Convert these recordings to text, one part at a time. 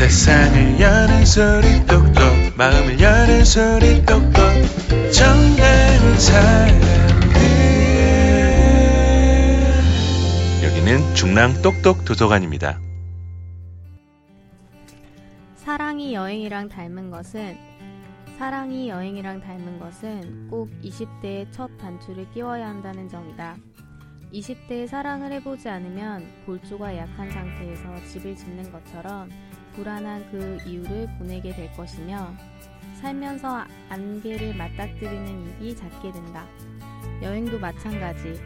세상을 여는 소리 똑똑 마음을 여는 소리 똑똑 정다은 사람들 여기는 중랑 똑똑 도서관입니다. 사랑이 여행이랑 닮은 것은 사랑이 여행이랑 닮은 것은 꼭 20대의 첫 단추를 끼워야 한다는 점이다. 20대에 사랑을 해보지 않으면 볼조가 약한 상태에서 집을 짓는 것처럼 불안한 그 이유를 보내게 될 것이며 살면서 안개를 맞닥뜨리는 입이 잦게 된다. 여행도 마찬가지.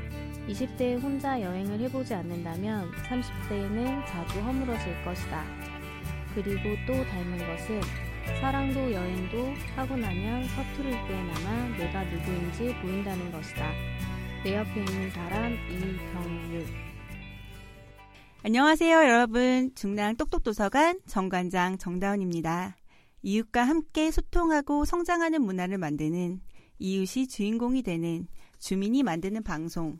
20대에 혼자 여행을 해보지 않는다면 30대에는 자주 허물어질 것이다. 그리고 또 닮은 것은 사랑도 여행도 하고 나면 서투를 때나마 내가 누구인지 보인다는 것이다. 내 옆에 있는 사람 이경유 안녕하세요, 여러분. 중랑 똑똑도서관 정관장 정다운입니다. 이웃과 함께 소통하고 성장하는 문화를 만드는 이웃이 주인공이 되는 주민이 만드는 방송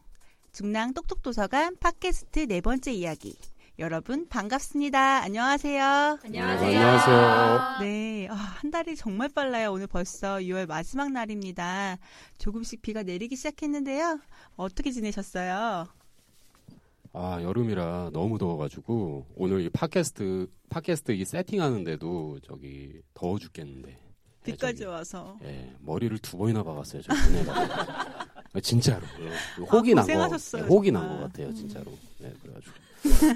중랑 똑똑도서관 팟캐스트 네 번째 이야기 여러분 반갑습니다. 안녕하세요. 안녕하세요. 안녕하세요. 네, 아, 한 달이 정말 빨라요. 오늘 벌써 6월 마지막 날입니다. 조금씩 비가 내리기 시작했는데요. 어떻게 지내셨어요? 아 여름이라 너무 더워가지고 오늘 이 팟캐스트 팟캐스트 이 세팅하는데도 저기 더워 죽겠는데. 비까지 저기, 와서. 예 머리를 두 번이나 박았어요. 저 눈에다가. 진짜로 예, 혹이 아, 난 거, 고생하셨어요, 예, 혹이 난. 것 같아요. 진짜로. 네 그래가지고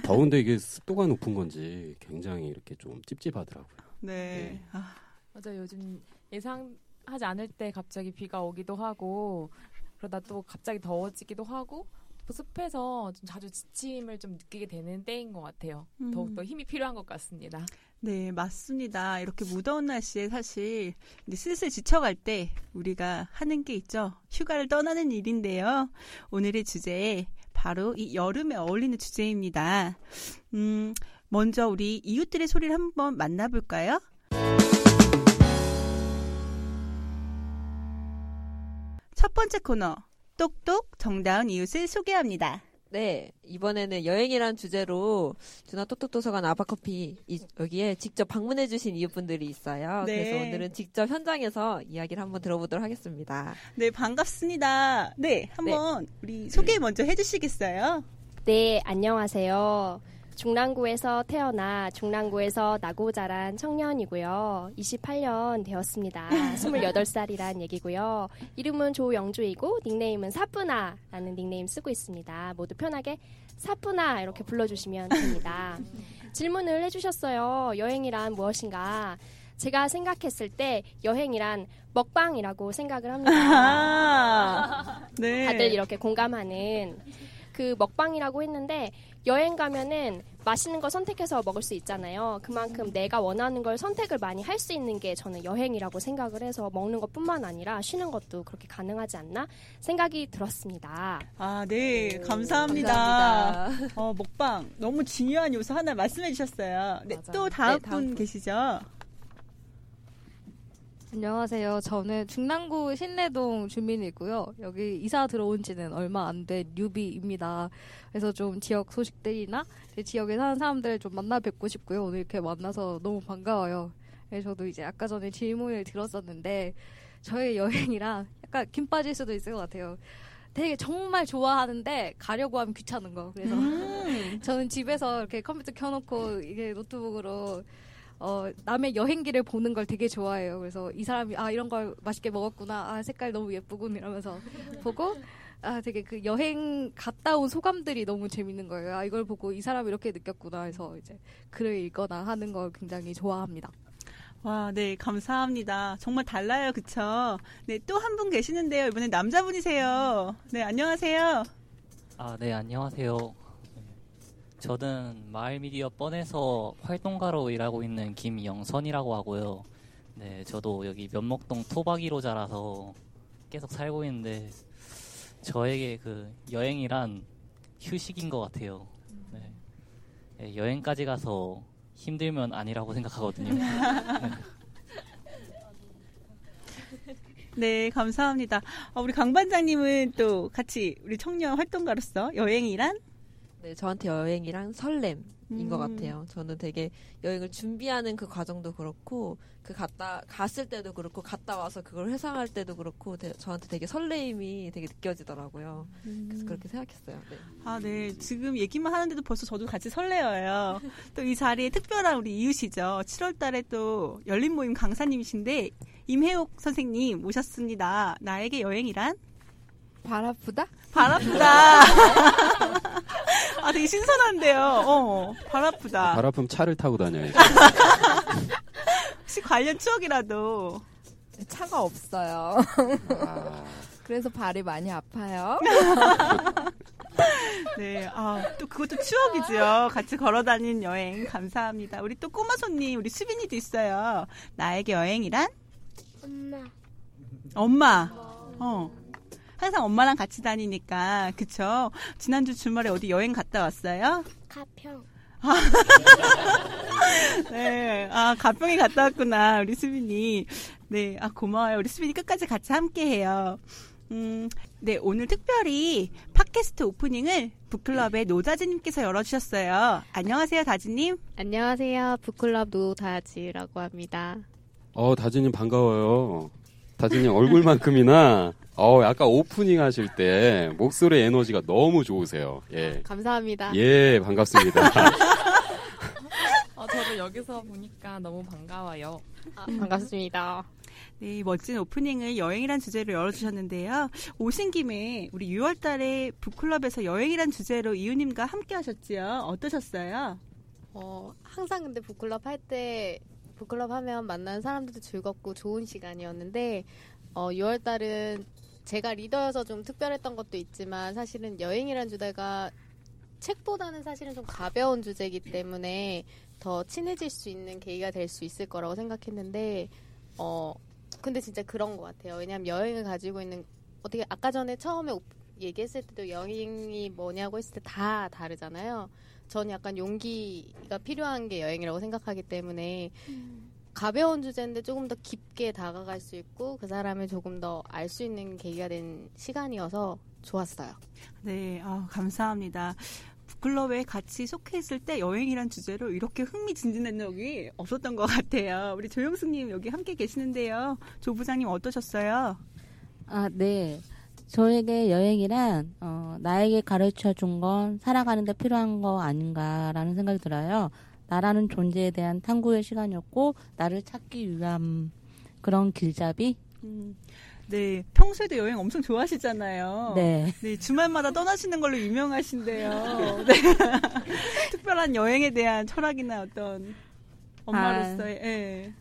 더운데 이게 습도가 높은 건지 굉장히 이렇게 좀 찝찝하더라고요. 네. 네. 아, 맞아 요즘 예상하지 않을 때 갑자기 비가 오기도 하고 그러다 또 갑자기 더워지기도 하고 또 습해서 좀 자주 지침을 좀 느끼게 되는 때인 것 같아요. 음. 더욱더 힘이 필요한 것 같습니다. 네, 맞습니다. 이렇게 무더운 날씨에 사실 슬슬 지쳐갈 때 우리가 하는 게 있죠. 휴가를 떠나는 일인데요. 오늘의 주제 바로 이 여름에 어울리는 주제입니다. 음, 먼저 우리 이웃들의 소리를 한번 만나볼까요? 첫 번째 코너 똑똑 정다운 이웃을 소개합니다. 네, 이번에는 여행이란 주제로 준하 똑똑 도서관 아바커피 이- 여기에 직접 방문해 주신 이웃분들이 있어요. 네. 그래서 오늘은 직접 현장에서 이야기를 한번 들어보도록 하겠습니다. 네, 반갑습니다. 네, 한번 우리 소개 먼저 해 주시겠어요? 네, 안녕하세요. 중랑구에서 태어나 중랑구에서 나고 자란 청년이고요. 28년 되었습니다. 28살이란 얘기고요. 이름은 조영주이고 닉네임은 사뿌나라는 닉네임 쓰고 있습니다. 모두 편하게 사뿌나 이렇게 불러주시면 됩니다. 질문을 해주셨어요. 여행이란 무엇인가? 제가 생각했을 때 여행이란 먹방이라고 생각을 합니다. 아, 네. 다들 이렇게 공감하는 그 먹방이라고 했는데 여행 가면은 맛있는 거 선택해서 먹을 수 있잖아요. 그만큼 내가 원하는 걸 선택을 많이 할 수 있는 게 저는 여행이라고 생각을 해서 먹는 것뿐만 아니라 쉬는 것도 그렇게 가능하지 않나 생각이 들었습니다. 아, 네, 오, 감사합니다. 감사합니다. 어, 먹방 너무 중요한 요소 하나 말씀해 주셨어요. 네, 맞아요. 또 다음 네, 다음 분 분. 계시죠? 안녕하세요. 저는 중랑구 신내동 주민이고요. 여기 이사 들어온 지는 얼마 안 된 뉴비입니다. 그래서 좀 지역 소식들이나 제 지역에 사는 사람들 좀 만나 뵙고 싶고요. 오늘 이렇게 만나서 너무 반가워요. 네, 저도 이제 아까 전에 질문을 들었었는데 저의 여행이랑 약간 김 빠질 수도 있을 것 같아요. 되게 정말 좋아하는데 가려고 하면 귀찮은 거. 그래서 음. 저는 집에서 이렇게 컴퓨터 켜놓고 이게 노트북으로 어, 남의 여행기를 보는 걸 되게 좋아해요. 그래서 이 사람이 아 이런 걸 맛있게 먹었구나. 아 색깔 너무 예쁘군 이러면서 보고 아 되게 그 여행 갔다 온 소감들이 너무 재밌는 거예요. 아 이걸 보고 이 사람이 이렇게 느꼈구나 해서 이제 글을 읽거나 하는 걸 굉장히 좋아합니다. 와, 네, 감사합니다. 정말 달라요, 그쵸? 네, 또 한 분 계시는데요. 이번엔 남자분이세요. 네, 안녕하세요. 아, 네, 안녕하세요. 네, 저는 마을미디어 뻔에서 활동가로 일하고 있는 김영선이라고 하고요. 네, 저도 여기 면목동 토박이로 자라서 계속 살고 있는데 저에게 그 여행이란 휴식인 것 같아요. 네. 네, 여행까지 가서 힘들면 아니라고 생각하거든요. 네, 감사합니다. 어, 우리 강 반장님은 또 같이 우리 청년 활동가로서 여행이란? 네, 저한테 여행이랑 설렘 인것 음. 같아요. 저는 되게 여행을 준비하는 그 과정도 그렇고 그 갔다 갔을 때도 그렇고 갔다 와서 그걸 회상할 때도 그렇고 되- 저한테 되게 설레임이 되게 느껴지더라고요. 그래서 그렇게 생각했어요. 네. 아, 네. 지금 얘기만 하는데도 벌써 저도 같이 설레어요. 또 이 자리에 특별한 우리 이웃이죠. 7월 달에 또 열린 모임 강사님이신데 임혜옥 선생님 모셨습니다. 나에게 여행이란? 발 아프다? 발 아프다. 신선한데요. 어, 발 아프다. 발 아프면 차를 타고 다녀야지. 혹시 관련 추억이라도. 차가 없어요. 아, 그래서 발이 많이 아파요. 네, 아, 또 그것도 추억이죠. 같이 걸어 다닌 여행. 감사합니다. 우리 또 꼬마 손님, 우리 수빈이도 있어요. 나에게 여행이란? 엄마. 엄마. 어. 항상 엄마랑 같이 다니니까, 그쵸? 지난주 주말에 어디 여행 갔다 왔어요? 가평. 네. 아, 가평에 갔다 왔구나, 우리 수빈이. 네. 아, 고마워요. 우리 수빈이 끝까지 같이 함께 해요. 음, 네. 오늘 특별히 팟캐스트 오프닝을 북클럽의 노다지님께서 열어주셨어요. 안녕하세요, 다지님. 안녕하세요. 북클럽 노다지라고 합니다. 어, 다진님 반가워요. 다진님 얼굴만큼이나 어, 약간 오프닝 하실 때 목소리 에너지가 너무 좋으세요. 예. 감사합니다. 예, 반갑습니다. 어, 저도 여기서 보니까 너무 반가워요. 아, 반갑습니다. 네, 멋진 오프닝을 여행이란 주제로 열어주셨는데요. 오신 김에 우리 6월 달에 북클럽에서 여행이란 주제로 이유님과 함께 하셨지요. 어떠셨어요? 어, 항상 근데 북클럽 할 때 북클럽 하면 만나는 사람들도 즐겁고 좋은 시간이었는데 어, 6월 달은 제가 리더여서 좀 특별했던 것도 있지만 사실은 여행이란 주제가 책보다는 사실은 좀 가벼운 주제이기 때문에 더 친해질 수 있는 계기가 될 수 있을 거라고 생각했는데 어 근데 진짜 그런 것 같아요. 왜냐하면 여행을 가지고 있는 어떻게 아까 전에 처음에 오- 얘기했을 때도 여행이 뭐냐고 했을 때 다 다르잖아요. 저는 약간 용기가 필요한 게 여행이라고 생각하기 때문에 가벼운 주제인데 조금 더 깊게 다가갈 수 있고 그 사람을 조금 더 알 수 있는 계기가 된 시간이어서 좋았어요. 네, 아, 감사합니다. 북클럽에 같이 속해 있을 때 여행이란 주제로 이렇게 흥미진진한 적이 없었던 것 같아요. 우리 조영숙님 여기 함께 계시는데요. 조 부장님 어떠셨어요? 아, 네. 저에게 여행이란 어, 나에게 가르쳐 준 건 살아가는데 필요한 거 아닌가라는 생각이 들어요. 나라는 존재에 대한 탐구의 시간이었고 나를 찾기 위한 그런 길잡이. 음, 네, 평소에도 여행 엄청 좋아하시잖아요. 네. 네, 주말마다 떠나시는 걸로 유명하신데요. 네. 특별한 여행에 대한 철학이나 어떤 엄마로서의, 예.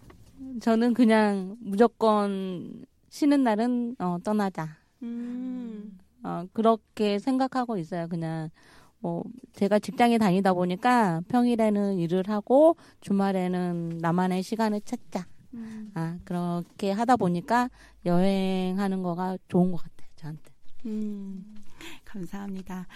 저는 그냥 무조건 쉬는 날은 어, 떠나자. 음, 어, 그렇게 생각하고 있어요. 그냥 뭐 제가 직장에 다니다 보니까 평일에는 일을 하고 주말에는 나만의 시간을 찾자. 음, 아 그렇게 하다 보니까 여행하는 거가 좋은 것 같아요. 저한테. 음, 감사합니다.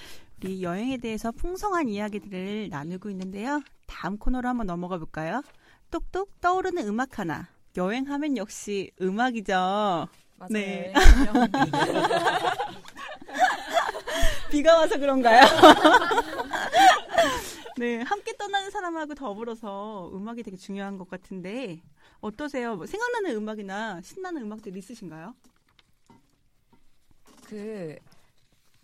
우리 여행에 대해서 풍성한 이야기들을 나누고 있는데요. 다음 코너로 한번 넘어가 볼까요? 똑똑 떠오르는 음악 하나. 여행하면 역시 음악이죠. 맞아요. 네. 비가 와서 그런가요? 네, 함께 떠나는 사람하고 더불어서 음악이 되게 중요한 것 같은데 어떠세요? 뭐 생각나는 음악이나 신나는 음악들 있으신가요? 그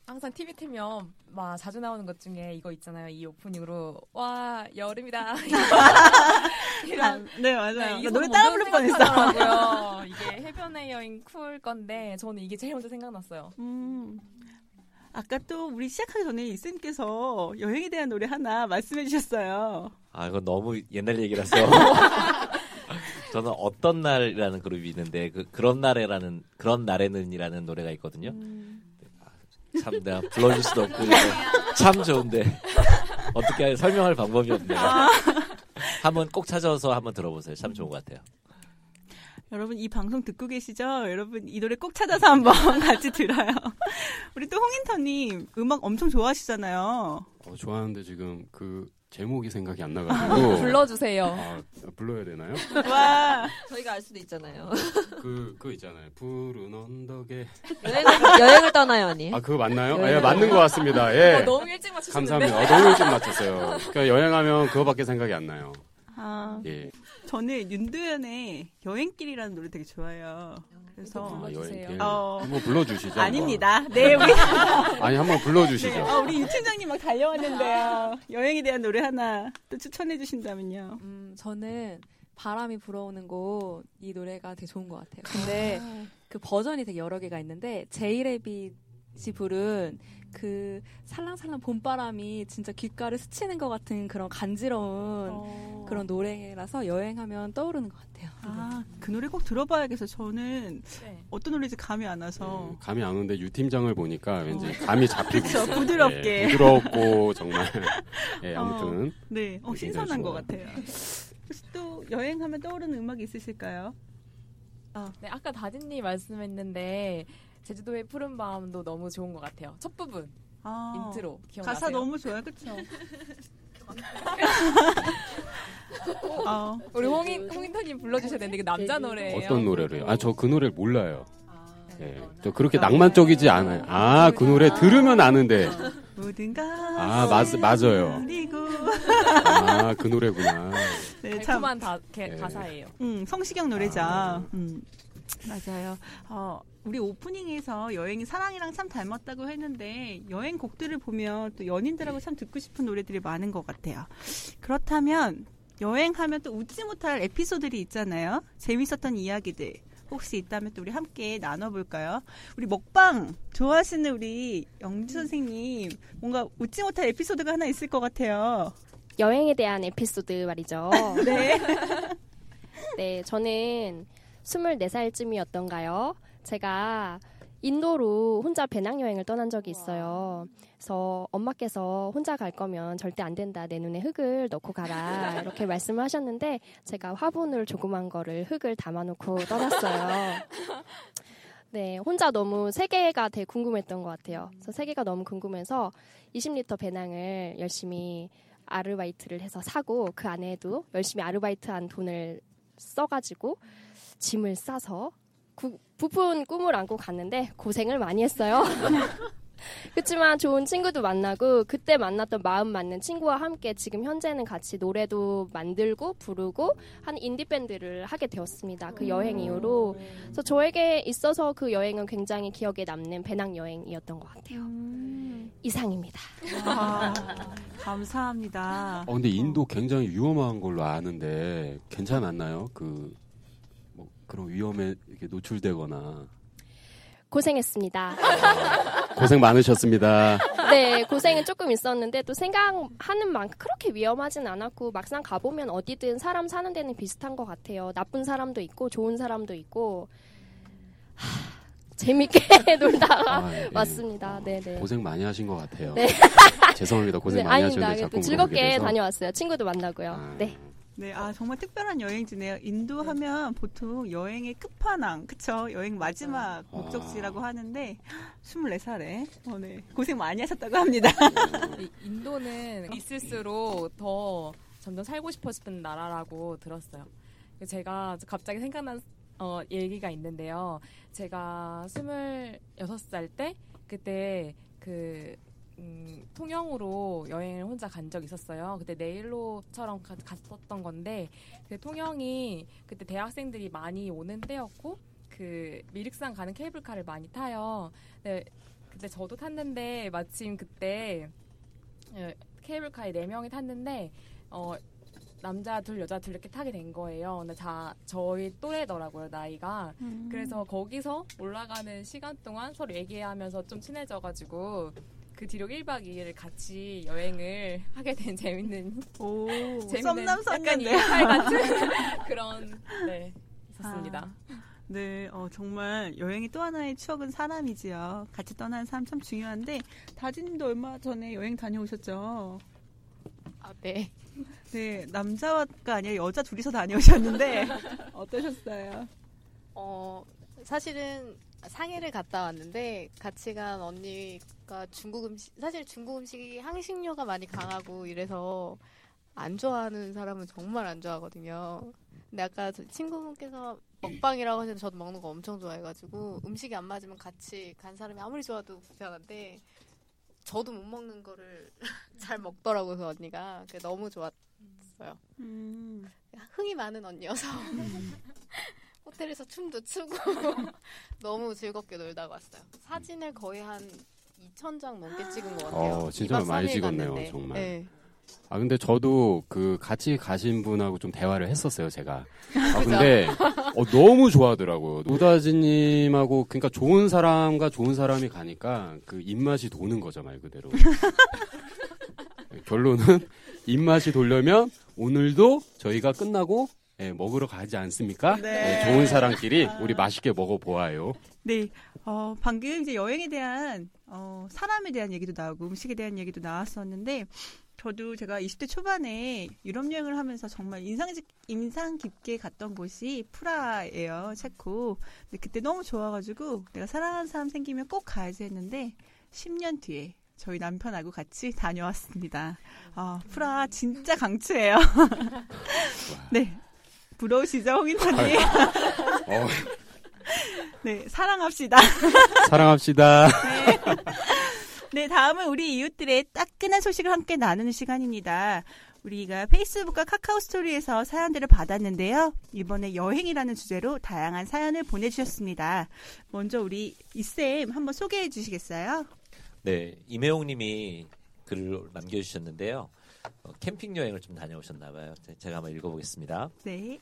항상 TV 틀면 막 자주 나오는 것 중에 이거 있잖아요. 이 오프닝으로 와 여름이다. 이런 네, 맞아요. 네, 노래 따라 부를 뻔했어. 생각나더라고요. 이게 해변의 여인 쿨 건데 저는 이게 제일 먼저 생각났어요. 음. 아까 또 우리 시작하기 전에 이쌤께서 여행에 대한 노래 하나 말씀해 주셨어요. 아, 이건 너무 옛날 얘기라서. 저는 어떤 날이라는 그룹이 있는데 그 그런 날에라는 그런 날에는이라는 노래가 있거든요. 참 내가 불러줄 수도 없고 참 좋은데 어떻게 설명할 방법이 없네요. 한번 꼭 찾아서 한번 들어보세요. 참 좋은 것 같아요. 여러분 이 방송 듣고 계시죠? 여러분 이 노래 꼭 찾아서 한번 같이 들어요. 우리 또 홍인터님 음악 엄청 좋아하시잖아요. 어, 좋아하는데 지금 그 제목이 생각이 안 나가지고 불러주세요. 아, 불러야 되나요? 와 저희가 알 수도 있잖아요. 그, 그 있잖아요. 푸른 언덕에. 여행을, 여행을 떠나요, 언니. 아, 그거 맞나요? 아, 예, 맞는 것 같습니다. 예. 어, 너무 일찍 맞추셨는데. 감사합니다. 어, 너무 일찍 맞췄어요. 그러니까 여행하면 그거밖에 생각이 안 나요. 아, 예. 저는 윤도현의 여행길이라는 노래 되게 좋아해요. 그래서 아. 여행길. 어. 한번 불러주시죠. 아닙니다. 네, 우리. 아니, 한번 불러주시죠. 네, 어, 우리 유 팀장님 막 달려왔는데요. 여행에 대한 노래 하나 또 추천해 주신다면요. 음, 저는 바람이 불어오는 곳 이 노래가 되게 좋은 것 같아요. 근데 그 버전이 되게 여러 개가 있는데 제이레빗 이 부른 그 살랑살랑 봄바람이 진짜 귓가를 스치는 것 같은 그런 간지러운 어. 그런 노래라서 여행하면 떠오르는 것 같아요. 아, 그 노래 꼭 들어봐야겠어. 저는 네. 어떤 노래인지 감이 안 와서. 네, 감이 안 오는데 유 팀장을 보니까 왠지 감이 잡히고 그쵸, 있어요. 부드럽게. 예, 부드럽고 정말. 예, 아무튼. 네, 어, 굉장히 신선한 것. 같아요. 혹시 또 여행하면 떠오르는 음악이 있으실까요? 네, 아까 다진님 말씀했는데 제주도의 푸른 밤도 너무 좋은 것 같아요. 첫 부분 아, 인트로 기억나세요? 가사 너무 좋아요, 그쵸? 어, 우리 홍인 홍인터님 불러주셔야 되는데 이게 남자 노래예요. 어떤 노래를? 아, 저 그 노래를 몰라요. 네. 예. 저 그렇게 낭만적이지 않아요. 아, 그 노래 들으면 아는데. 모든가. 아, 맞, 맞아요. 아, 그 노래구나. 네, 참. 달콤한 다, 게, 네. 가사예요. 음, 성시경 노래죠. 아. 음, 맞아요. 어, 우리 오프닝에서 여행이 사랑이랑 참 닮았다고 했는데 여행 곡들을 보면 또 연인들하고 참 듣고 싶은 노래들이 많은 것 같아요. 그렇다면 여행하면 또 웃지 못할 에피소드들이 있잖아요. 재밌었던 이야기들. 혹시 있다면 또 우리 함께 나눠볼까요? 우리 먹방 좋아하시는 우리 영주 선생님 뭔가 웃지 못할 에피소드가 하나 있을 것 같아요. 여행에 대한 에피소드 말이죠. 네. 네, 저는 24살쯤이었던가요? 제가 인도로 혼자 배낭여행을 떠난 적이 있어요. 그래서 엄마께서 혼자 갈 거면 절대 안 된다. 내 눈에 흙을 넣고 가라. 이렇게 말씀을 하셨는데 제가 화분을 조그만 거를 흙을 담아놓고 떠났어요. 네, 혼자 너무 세계가 되게 궁금했던 것 같아요. 그래서 세계가 너무 궁금해서 20리터 배낭을 열심히 아르바이트를 해서 사고 그 안에도 열심히 아르바이트한 돈을 써가지고 짐을 싸서 구- 부푼 꿈을 안고 갔는데 고생을 많이 했어요. 그렇지만 좋은 친구도 만나고 그때 만났던 마음 맞는 친구와 함께 지금 현재는 같이 노래도 만들고 부르고 한 인디 밴드를 하게 되었습니다. 그 여행 이후로 그래서 저에게 있어서 그 여행은 굉장히 기억에 남는 배낭 여행이었던 것 같아요. 이상입니다. 아, 감사합니다. 어, 근데 인도 굉장히 위험한 걸로 아는데 괜찮았나요? 그, 뭐, 그런 위험에 이렇게 노출되거나. 고생했습니다. 고생 많으셨습니다. 네, 고생은 조금 있었는데 또 생각하는 만큼 그렇게 위험하진 않았고 막상 가보면 어디든 사람 사는 데는 비슷한 것 같아요. 나쁜 사람도 있고 좋은 사람도 있고 하, 재밌게 놀다가 아, 예. 왔습니다. 네, 네. 고생 많이 하신 것 같아요. 네. 죄송합니다. 고생 네, 많이 아닙니다. 하셨는데 자꾸 또 즐겁게. 다녀왔어요. 친구도 만나고요. 아, 네. 네, 아 정말 특별한 여행지네요. 인도 하면 보통 여행의 끝판왕, 그쵸? 여행 마지막 목적지라고 하는데 24살에 어, 네. 고생 많이 하셨다고 합니다. 이 인도는 있을수록 더 점점 살고 싶어지는 나라라고 들었어요. 제가 갑자기 생각난 어, 얘기가 있는데요. 제가 26살 때 그때 그 음, 통영으로 여행을 혼자 간 적이 있었어요. 그때 네일로처럼 가- 갔었던 건데 그 통영이 그때 대학생들이 많이 오는 때였고 그 미륵산 가는 케이블카를 많이 타요. 네, 그때 저도 탔는데 마침 그때 예, 케이블카에 네 명이 탔는데 어 남자 둘 여자 둘 이렇게 타게 된 거예요. 근데 자 저희 또래더라고요 나이가. 그래서 거기서 올라가는 시간 동안 서로 얘기하면서 좀 친해져가지고 그 뒤로 1박 2일을 같이 여행을 하게 된 재밌는 오, 재밌는 썸남 약간. 일탈 같은 그런 네 있었습니다. 네, 어, 정말 여행이 또 하나의 추억은 사람이지요. 같이 떠나는 사람 참 중요한데 다진님도 얼마 전에 여행 다녀오셨죠? 아, 네. 네, 남자가 아니라 여자 둘이서 다녀오셨는데 어떠셨어요? 어, 사실은 상해를 갔다 왔는데 같이 간 언니 가 중국 음식, 사실 중국 음식이 향신료가 많이 강하고 이래서 안 좋아하는 사람은 정말 안 좋아하거든요. 근데 아까 저 친구분께서 먹방이라고 하셨는데 저도 먹는 거 엄청 좋아해가지고 음식이 안 맞으면 같이 간 사람이 아무리 좋아도 불편한데 저도 못 먹는 거를 잘 먹더라고요, 그 언니가. 그게 너무 좋았어요. 음. 흥이 많은 언니여서 호텔에서 춤도 추고 너무 즐겁게 놀다 왔어요. 사진을 거의 한 2,000장 넘게 찍은 것 같아요. 어, 진짜 2박 많이 3일 찍었네요, 갔는데. 정말. 네. 아 근데 저도 그 같이 가신 분하고 좀 대화를 했었어요 제가. 아 근데 어, 너무 좋아하더라고요. 노다지님하고 그러니까 좋은 사람과 좋은 사람이 가니까 그 입맛이 도는 거죠 말 그대로. 결론은 입맛이 돌려면 오늘도 저희가 끝나고 예, 먹으러 가지 않습니까? 네. 예, 좋은 사람끼리 우리 맛있게 먹어 보아요. 네, 어, 방금 이제 여행에 대한, 어, 사람에 대한 얘기도 나오고 음식에 대한 얘기도 나왔었는데, 저도 제가 20대 초반에 유럽 여행을 하면서 정말 인상, 인상 깊게 갔던 곳이 프라예요, 체코. 근데 그때 너무 좋아가지고 내가 사랑하는 사람 생기면 꼭 가야지 했는데, 10년 뒤에 저희 남편하고 같이 다녀왔습니다. 아, 프라 진짜 강추해요. 네. 부러우시죠, 홍인턴님? 어, 네, 사랑합시다. 사랑합시다. 네, 다음은 우리 이웃들의 따끈한 소식을 함께 나누는 시간입니다. 우리가 페이스북과 카카오 스토리에서 사연들을 받았는데요. 이번에 여행이라는 주제로 다양한 사연을 보내주셨습니다. 먼저 우리 이쌤 한번 소개해 주시겠어요? 네, 이매용님이 글을 남겨주셨는데요. 어, 캠핑 여행을 좀 다녀오셨나봐요. 제가 한번 읽어보겠습니다. 네.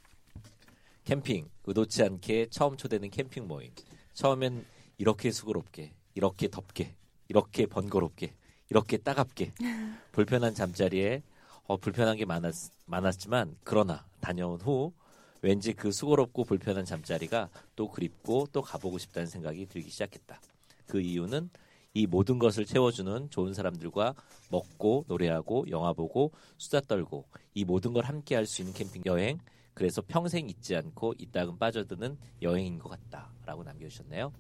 캠핑 의도치 않게 처음 초대는 캠핑 모임. 처음엔 이렇게 수고롭게, 이렇게 덥게, 이렇게 번거롭게, 이렇게 따갑게 불편한 잠자리에 어, 불편한 게 많았, 많았지만 그러나 다녀온 후 왠지 그 수고롭고 불편한 잠자리가 또 그립고 또 가보고 싶다는 생각이 들기 시작했다. 그 이유는 이 모든 것을 채워주는 좋은 사람들과 먹고 노래하고 영화 보고 수다 떨고 이 모든 걸 함께 할 수 있는 캠핑 여행 그래서 평생 잊지 않고 이따금 빠져드는 여행인 것 같다라고 남겨주셨네요.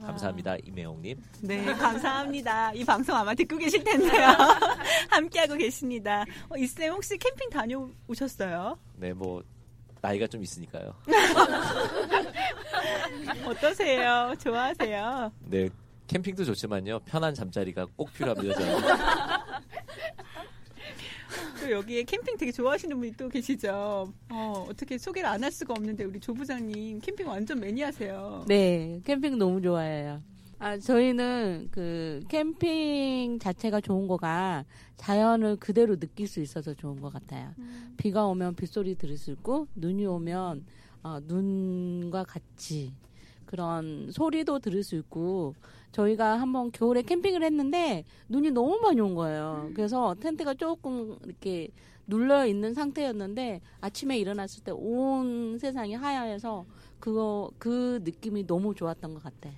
감사합니다 이매용님. 네, 감사합니다. 이 방송 아마 듣고 계실 텐데요. 함께하고 계십니다. 어, 이쌤 혹시 캠핑 다녀오셨어요? 네, 뭐 나이가 좀 있으니까요. 어떠세요? 좋아하세요? 네, 캠핑도 좋지만요 편한 잠자리가 꼭 필요합니다. 저는. 또 여기에 캠핑 되게 좋아하시는 분이 또 계시죠. 어, 어떻게 소개를 안 할 수가 없는데 우리 조 부장님 캠핑 완전 매니아세요. 네, 캠핑 너무 좋아해요. 아, 저희는 그 캠핑 자체가 좋은 거가 자연을 그대로 느낄 수 있어서 좋은 것 같아요. 비가 오면 빗소리 들을 수 있고, 눈이 오면 어, 눈과 같이 그런 소리도 들을 수 있고, 저희가 한번 겨울에 캠핑을 했는데 눈이 너무 많이 온 거예요. 그래서 텐트가 조금 이렇게 눌러 있는 상태였는데 아침에 일어났을 때 온 세상이 하얘서 그거 그 느낌이 너무 좋았던 것 같아요.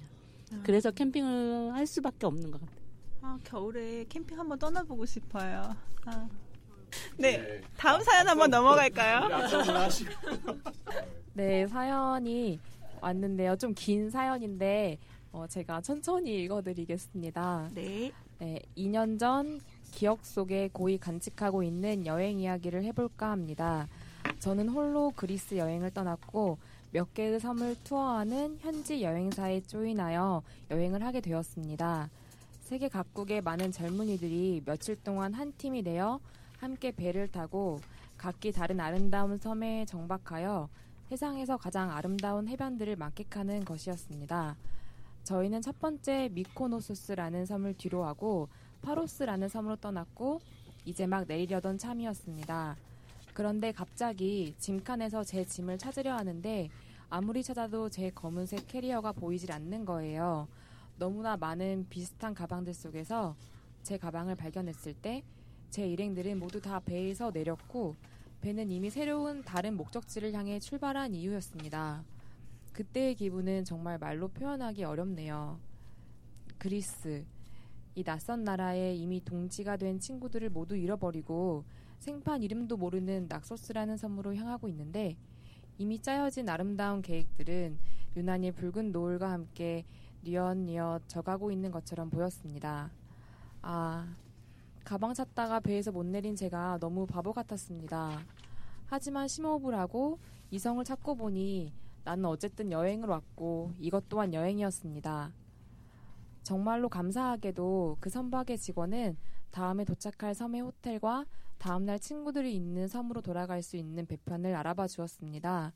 그래서 캠핑을 할 수밖에 없는 것 같아요. 아, 겨울에 캠핑 한번 떠나보고 싶어요. 아. 네, 다음 사연 한번 넘어갈까요? 네, 사연이 왔는데요. 좀 긴 사연인데 어, 제가 천천히 읽어드리겠습니다. 네. 네, 2년 전 기억 속에 고이 간직하고 있는 여행 이야기를 해볼까 합니다. 저는 홀로 그리스 여행을 떠났고 몇 개의 섬을 투어하는 현지 여행사에 조인하여 여행을 하게 되었습니다. 세계 각국의 많은 젊은이들이 며칠 동안 한 팀이 되어 함께 배를 타고 각기 다른 아름다운 섬에 정박하여 세상에서 가장 아름다운 해변들을 만끽하는 것이었습니다. 저희는 첫 번째 미코노소스라는 섬을 뒤로하고 파로스라는 섬으로 떠났고 이제 막 내리려던 참이었습니다. 그런데 갑자기 짐칸에서 제 짐을 찾으려 하는데 아무리 찾아도 제 검은색 캐리어가 보이질 않는 거예요. 너무나 많은 비슷한 가방들 속에서 제 가방을 발견했을 때 제 일행들은 모두 다 배에서 내렸고 배는 이미 새로운 다른 목적지를 향해 출발한 이유였습니다. 그때의 기분은 정말 말로 표현하기 어렵네요. 그리스. 이 낯선 나라에 이미 동지가 된 친구들을 모두 잃어버리고 생판 이름도 모르는 낙소스라는 섬으로 향하고 있는데 이미 짜여진 아름다운 계획들은 유난히 붉은 노을과 함께 뉘엿뉘엿 져가고 있는 것처럼 보였습니다. 아, 가방 찾다가 배에서 못 내린 제가 너무 바보 같았습니다. 하지만 심호흡을 하고 이성을 찾고 보니 나는 어쨌든 여행을 왔고 이것 또한 여행이었습니다. 정말로 감사하게도 그 선박의 직원은 다음에 도착할 섬의 호텔과 다음날 친구들이 있는 섬으로 돌아갈 수 있는 배편을 알아봐 주었습니다.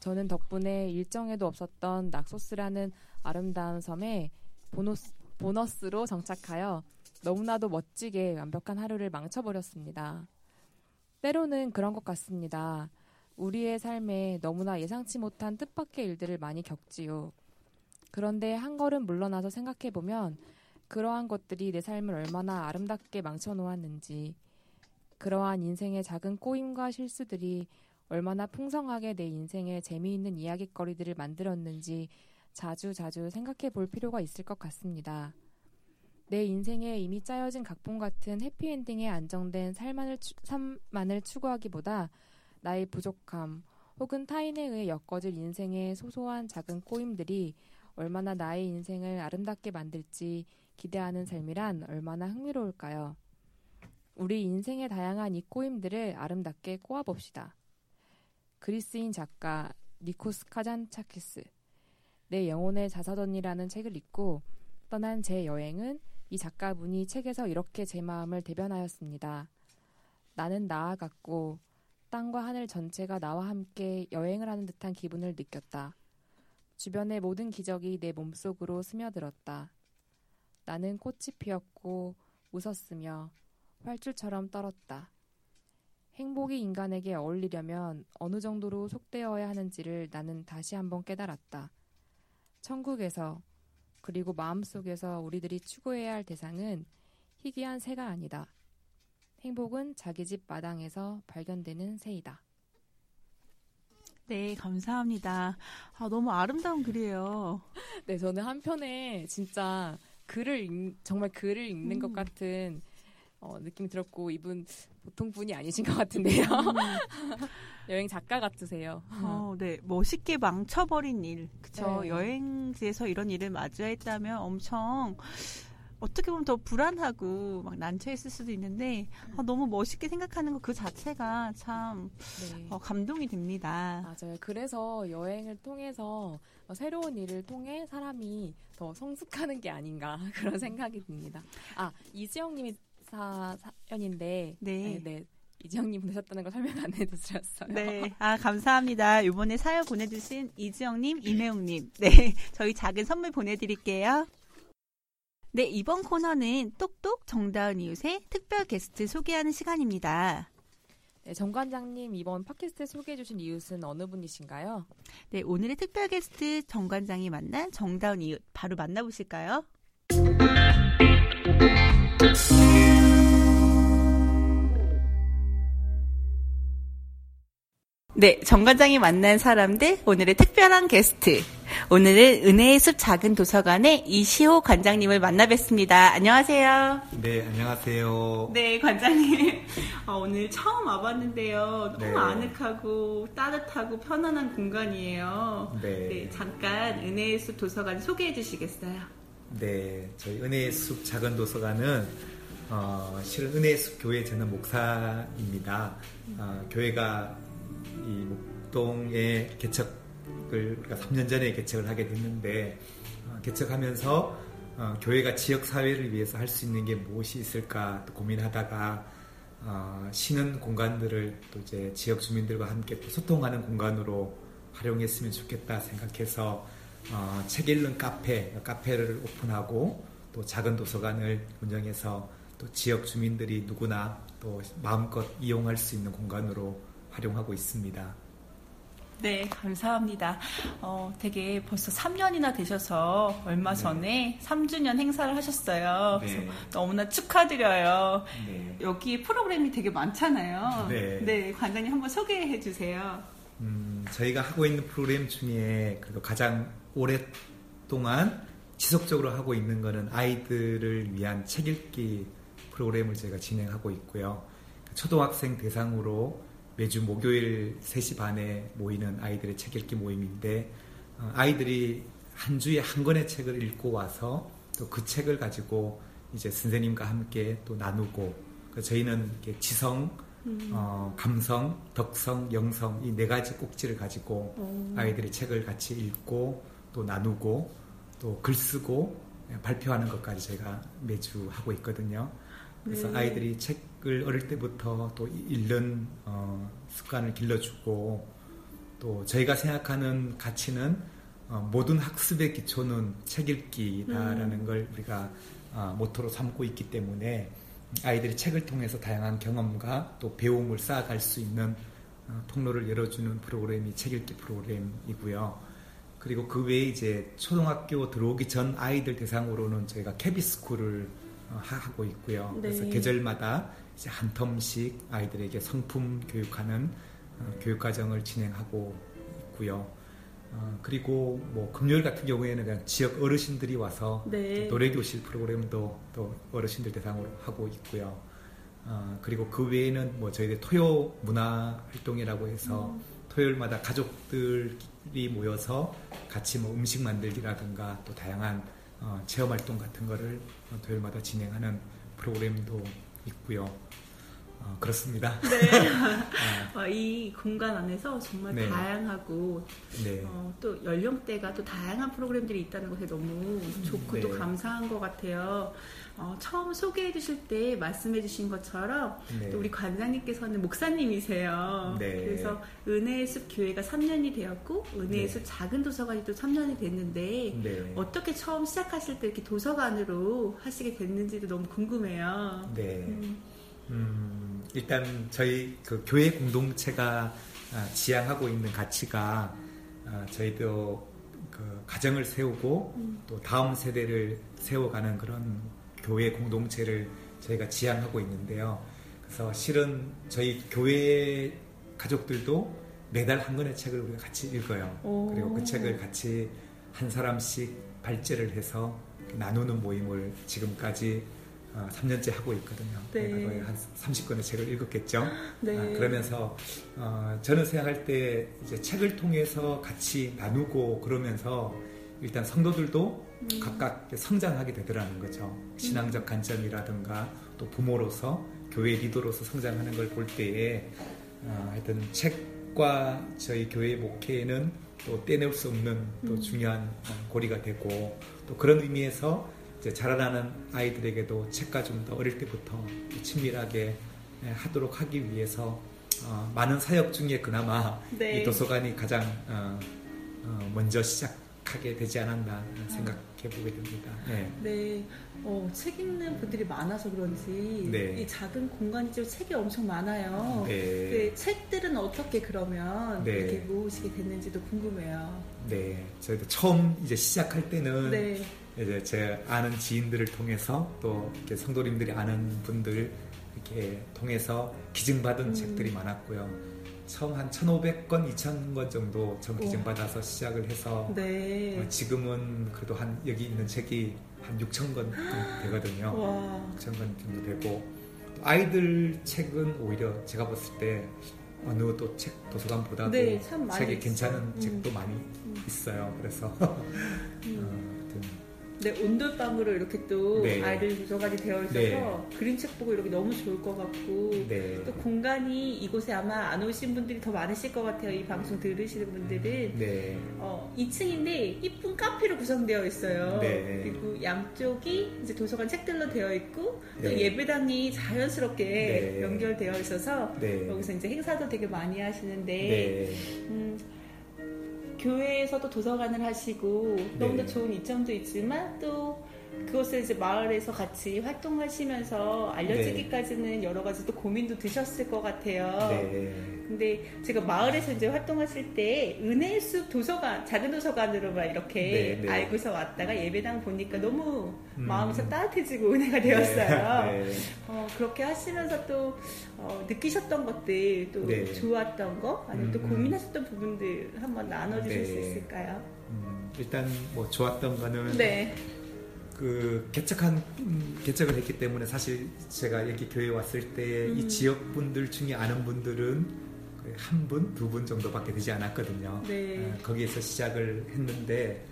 저는 덕분에 일정에도 없었던 낙소스라는 아름다운 섬에 보너스, 보너스로 정착하여 너무나도 멋지게 완벽한 하루를 망쳐버렸습니다. 때로는 그런 것 같습니다. 우리의 삶에 너무나 예상치 못한 뜻밖의 일들을 많이 겪지요. 그런데 한 걸음 물러나서 생각해보면 그러한 것들이 내 삶을 얼마나 아름답게 망쳐놓았는지, 그러한 인생의 작은 꼬임과 실수들이 얼마나 풍성하게 내 인생에 재미있는 이야기거리들을 만들었는지 자주 자주 생각해 볼 필요가 있을 것 같습니다. 내 인생에 이미 짜여진 각본 같은 해피엔딩에 안정된 삶만을, 추, 삶만을 추구하기보다 나의 부족함 혹은 타인에 의해 엮어질 인생의 소소한 작은 꼬임들이 얼마나 나의 인생을 아름답게 만들지 기대하는 삶이란 얼마나 흥미로울까요? 우리 인생의 다양한 이 꼬임들을 아름답게 꼬아봅시다. 그리스인 작가 니코스 카잔차키스 내 영혼의 자서전이라는 책을 읽고 떠난 제 여행은 이 작가분이 책에서 이렇게 제 마음을 대변하였습니다. 나는 나아갔고 땅과 하늘 전체가 나와 함께 여행을 하는 듯한 기분을 느꼈다. 주변의 모든 기적이 내 몸속으로 스며들었다. 나는 꽃이 피었고 웃었으며 활줄처럼 떨었다. 행복이 인간에게 어울리려면 어느 정도로 속되어야 하는지를 나는 다시 한번 깨달았다. 천국에서 그리고 마음속에서 우리들이 추구해야 할 대상은 희귀한 새가 아니다. 행복은 자기 집 마당에서 발견되는 새이다. 네, 감사합니다. 아, 너무 아름다운 글이에요. 네, 저는 한편에 진짜 글을 읽, 정말 글을 읽는 음. 것 같은 어, 느낌이 들었고 이분 보통 분이 아니신 것 같은데요. 여행 작가 같으세요. 어, 네. 멋있게 망쳐버린 일. 그쵸. 네. 여행지에서 이런 일을 마주했다면 엄청 어떻게 보면 더 불안하고 막 난처했을 수도 있는데 아, 너무 멋있게 생각하는 것 그 자체가 참 네. 어, 감동이 됩니다. 맞아요. 그래서 여행을 통해서 어, 새로운 일을 통해 사람이 더 성숙하는 게 아닌가 그런 생각이 듭니다. 아 이지영님이 사, 사연인데 네. 네, 이지영님 보내셨다는 걸 설명 안 해드렸어요. 네. 아, 감사합니다. 이번에 사연 보내주신 이지영님, 이매웅님. 네. 저희 작은 선물 보내드릴게요. 네. 이번 코너는 똑똑 정다은 이웃의 특별 게스트 소개하는 시간입니다. 네, 정 관장님 이번 팟캐스트 소개해주신 이웃은 어느 분이신가요? 네. 오늘의 특별 게스트 정 관장이 만난 정다은 이웃 바로 만나보실까요? 네, 정관장이 만난 사람들 오늘의 특별한 게스트. 오늘은 은혜의 숲 작은 도서관의 이시호 관장님을 만나 뵙습니다. 안녕하세요. 네, 안녕하세요. 네, 관장님. 어, 오늘 처음 와봤는데요. 너무 네. 아늑하고 따뜻하고 편안한 공간이에요. 네. 잠깐 은혜의 숲 도서관 소개해 주시겠어요? 네, 저희 은혜의 숲 작은 도서관은 어, 실은 은혜의 숲 교회 저는 목사입니다. 어, 교회가 이 목동에 개척을 우리가 3년 전에 개척을 하게 됐는데 어, 개척하면서 어, 교회가 지역 사회를 위해서 할 수 있는 게 무엇이 있을까 또 고민하다가 어, 쉬는 공간들을 또 이제 지역 주민들과 함께 또 소통하는 공간으로 활용했으면 좋겠다 생각해서 어, 책 읽는 카페, 카페를 오픈하고 또 작은 도서관을 운영해서 또 지역 주민들이 누구나 또 마음껏 이용할 수 있는 공간으로 활용하고 있습니다. 네, 감사합니다. 어, 되게 벌써 3년이나 되셔서 얼마 전에 3주년 행사를 하셨어요. 네. 그래서 너무나 축하드려요. 네. 여기 프로그램이 되게 많잖아요. 네. 관장님 한번 소개해 주세요. 음, 저희가 하고 있는 프로그램 중에 그래도 가장 오랫동안 지속적으로 하고 있는 거는 아이들을 위한 책 읽기 프로그램을 저희가 진행하고 있고요. 초등학생 대상으로 매주 목요일 3시 반에 모이는 아이들의 책 읽기 모임인데 어, 아이들이 한 주에 한 권의 책을 읽고 와서 또 그 책을 가지고 이제 선생님과 함께 또 나누고 그 저희는 지성, 음. 어, 감성, 덕성, 영성 이 네 가지 꼭지를 가지고 오. 아이들이 책을 같이 읽고 또 나누고 또 글 쓰고 예, 발표하는 것까지 저희가 매주 하고 있거든요. 그래서 네. 아이들이 책 을 어릴 때부터 또 읽는 어, 습관을 길러주고 또 저희가 생각하는 가치는 어, 모든 학습의 기초는 책 읽기다라는 음. 걸 우리가 어, 모토로 삼고 있기 때문에 아이들이 책을 통해서 다양한 경험과 또 배움을 쌓아갈 수 있는 어, 통로를 열어주는 프로그램이 책 읽기 프로그램이고요. 그리고 그 외에 이제 초등학교 들어오기 전 아이들 대상으로는 저희가 캐비스쿨을 어, 하- 하고 있고요. 네. 그래서 계절마다 이제 한 텀씩 아이들에게 성품 교육하는 어, 교육 과정을 진행하고 있고요. 어, 그리고 뭐 금요일 같은 경우에는 그냥 지역 어르신들이 와서 네. 노래 교실 프로그램도 또 어르신들 대상으로 하고 있고요. 어, 그리고 그 외에는 뭐 저희들 토요 문화 활동이라고 해서 음. 토요일마다 가족들이 모여서 같이 뭐 음식 만들기라든가 또 다양한 어, 체험 활동 같은 거를 어, 토요일마다 진행하는 프로그램도 있고요. 어, 그렇습니다. 네. 어, 이 공간 안에서 정말 네. 다양하고 네. 어, 또 연령대가 또 다양한 프로그램들이 있다는 것에 너무 좋고 또 네. 감사한 것 같아요. 어, 처음 소개해 주실 때 말씀해 주신 것처럼 네. 또 우리 관장님께서는 목사님이세요. 네. 그래서 은혜의 숲 교회가 3년이 되었고 은혜의 네. 숲 작은 도서관이 또 3년이 됐는데 네. 어떻게 처음 시작하실 때 이렇게 도서관으로 하시게 됐는지도 너무 궁금해요. 네. 음. 음, 일단 저희 그 교회 공동체가 아, 지향하고 있는 가치가 아, 저희도 그 가정을 세우고 음. 또 다음 세대를 세워가는 그런 교회 공동체를 저희가 지향하고 있는데요. 그래서 실은 저희 교회 가족들도 매달 한 권의 책을 우리가 같이 읽어요. 오. 그리고 그 책을 같이 한 사람씩 발제를 해서 나누는 모임을 지금까지 어, 3년째 하고 있거든요. 네. 거의 한 30권의 책을 읽었겠죠. 네. 아, 그러면서 어, 저는 생각할 때 이제 책을 통해서 같이 나누고 그러면서 일단 성도들도 음. 각각 성장하게 되더라는 거죠. 신앙적 관점이라든가 또 부모로서 교회 리더로서 성장하는 걸 볼 때에 어, 하여튼 책과 저희 교회 목회는 또 떼낼 수 없는 또 음. 중요한 어, 고리가 되고 또 그런 의미에서 자라나는 아이들에게도 책과 좀 더 어릴 때부터 친밀하게 예, 하도록 하기 위해서 어, 많은 사역 중에 그나마 네. 이 도서관이 가장 어, 어, 먼저 시작하게 되지 않았나 생각해 보게 됩니다. 네. 네, 어, 책 읽는 분들이 많아서 그런지 네. 이 작은 공간이지만 책이 엄청 많아요. 네. 네, 책들은 어떻게 그러면 네. 이렇게 모으시게 됐는지도 궁금해요. 네, 저희도 처음 이제 시작할 때는 네. 이제 제 아는 지인들을 통해서 또 이렇게 성도님들이 아는 분들 이렇게 통해서 기증받은 음. 책들이 많았고요. 처음 한 1,500권, 2,000권 정도 처음. 기증받아서 시작을 해서 네. 어, 지금은 그래도 한 여기 있는 책이 한 6,000권 되거든요. 와. 6,000권 정도 되고 또 아이들 책은 오히려 제가 봤을 때 어느 또 책 도서관보다도 네, 책이 괜찮은 있어요. 음. 책도 많이 있어요. 그래서 어, 하여튼 네, 온돌방으로 이렇게 또 네. 아이들 도서관이 되어 있어서 네. 그림책 보고 이렇게 너무 좋을 것 같고 네. 또 공간이 이곳에 아마 안 오신 분들이 더 많으실 것 같아요. 이 방송 들으시는 분들은 네. 어, 2층인데 이쁜 카페로 구성되어 있어요. 네. 그리고 양쪽이 이제 도서관 책들로 되어 있고 또 네. 예배당이 자연스럽게 네. 연결되어 있어서 네. 여기서 이제 행사도 되게 많이 하시는데 네. 음, 교회에서도 도서관을 하시고 너무나 네. 좋은 이점도 있지만 또 그것을 이제 마을에서 같이 활동하시면서 알려지기까지는 여러 가지 또 고민도 드셨을 것 같아요. 네. 근데 제가 마을에서 이제 활동하실 때 은혜의 숲 도서관 작은 도서관으로만 이렇게 네, 네. 알고서 왔다가 예배당 보니까 너무 음. 마음이 참 따뜻해지고 은혜가 되었어요. 네. 어, 그렇게 하시면서 또 어, 느끼셨던 것들 또 네. 좋았던 거 아니면 또 음, 음. 고민하셨던 부분들 한번 나눠주실 네. 수 있을까요? 음, 일단 뭐 좋았던 거는 네. 그 개척한 음, 개척을 했기 때문에 사실 제가 여기 교회 왔을 때이 음. 지역 분들 중에 아는 분들은 한 분, 두 분 정도밖에 되지 않았거든요. 네. 어, 거기에서 시작을 했는데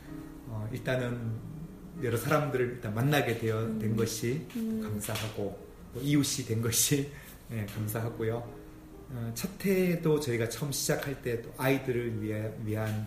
어, 일단은 여러 사람들을 일단 만나게 되어 된 음. 것이 음. 감사하고 또 이웃이 된 것이 예, 감사하고요. 어, 첫 해도 저희가 처음 시작할 때 또 아이들을 위해, 위한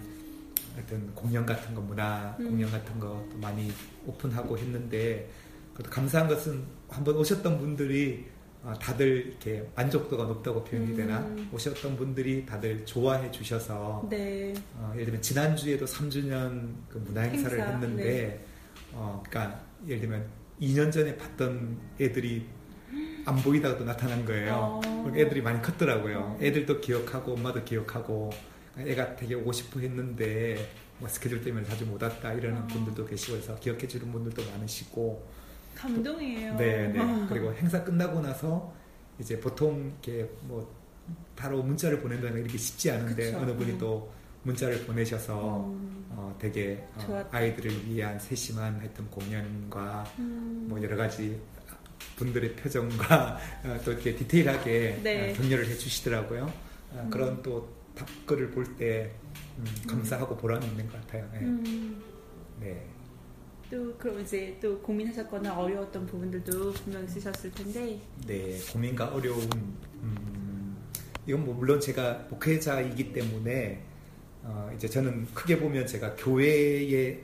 어떤 공연 같은 거, 문화 음. 공연 같은 것도 많이 오픈하고 했는데 그래도 감사한 것은 한번 오셨던 분들이 어, 다들 이렇게 만족도가 높다고 표현이 되나 음. 오셨던 분들이 다들 좋아해 주셔서 네. 어, 예를 들면 지난주에도 3주년 그 문화 행사를 행사, 했는데 네. 어, 그러니까 예를 들면 2년 전에 봤던 애들이 안 보이다가도 나타난 거예요. 어. 그리고 애들이 많이 컸더라고요. 애들도 기억하고 엄마도 기억하고 애가 되게 오고 싶어 했는데 뭐 스케줄 때문에 자주 못 왔다 이러는 어. 분들도 계시고 해서 기억해 주는 분들도 많으시고 감동이에요. 네, 네. 어. 그리고 행사 끝나고 나서 이제 보통 이렇게 뭐 바로 문자를 보낸다는 게 이렇게 쉽지 않은데 그쵸. 어느 분이 음. 또 문자를 보내셔서 음. 어, 되게 어. 아이들을 위한 세심한 하여튼 공연과 음. 뭐 여러 가지 분들의 표정과 어, 또 이렇게 디테일하게 네. 어, 격려를 해주시더라고요. 어, 음. 그런 또 답글을 볼때 음, 감사하고 보람이 있는 것 같아요. 네. 음. 네. 또 그럼 이제 또 고민하셨거나 어려웠던 부분들도 분명 있으셨을 텐데 네, 고민과 어려움. 음, 이건 뭐 물론 제가 목회자이기 때문에 어, 이제 저는 크게 보면 제가 교회에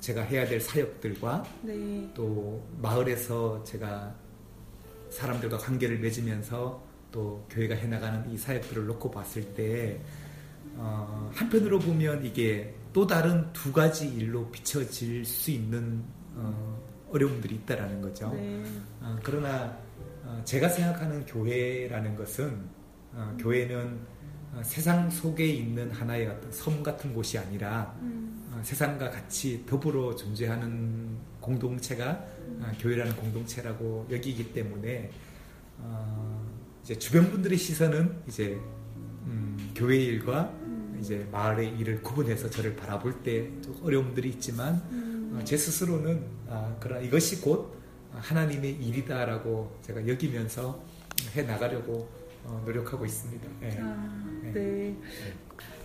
제가 해야 될 사역들과 네. 또 마을에서 제가 사람들과 관계를 맺으면서 또 교회가 해나가는 이 사역들을 놓고 봤을 때 어, 한편으로 보면 이게 또 다른 두 가지 일로 비춰질 수 있는 어, 어려움들이 있다라는 거죠. 네. 어, 그러나 어, 제가 생각하는 교회라는 것은 어, 교회는 어, 세상 속에 있는 하나의 어떤 섬 같은 곳이 아니라 음. 어, 세상과 같이 더불어 존재하는 공동체가 어, 교회라는 공동체라고 여기기 때문에 어, 이제 주변 분들의 시선은 이제 음, 교회 일과 이제 마을의 일을 구분해서 저를 바라볼 때 좀 어려움들이 있지만 어, 제 스스로는 아, 그러나 이것이 곧 하나님의 일이다라고 제가 여기면서 해 나가려고 어, 노력하고 있습니다. 네. 아, 네. 네.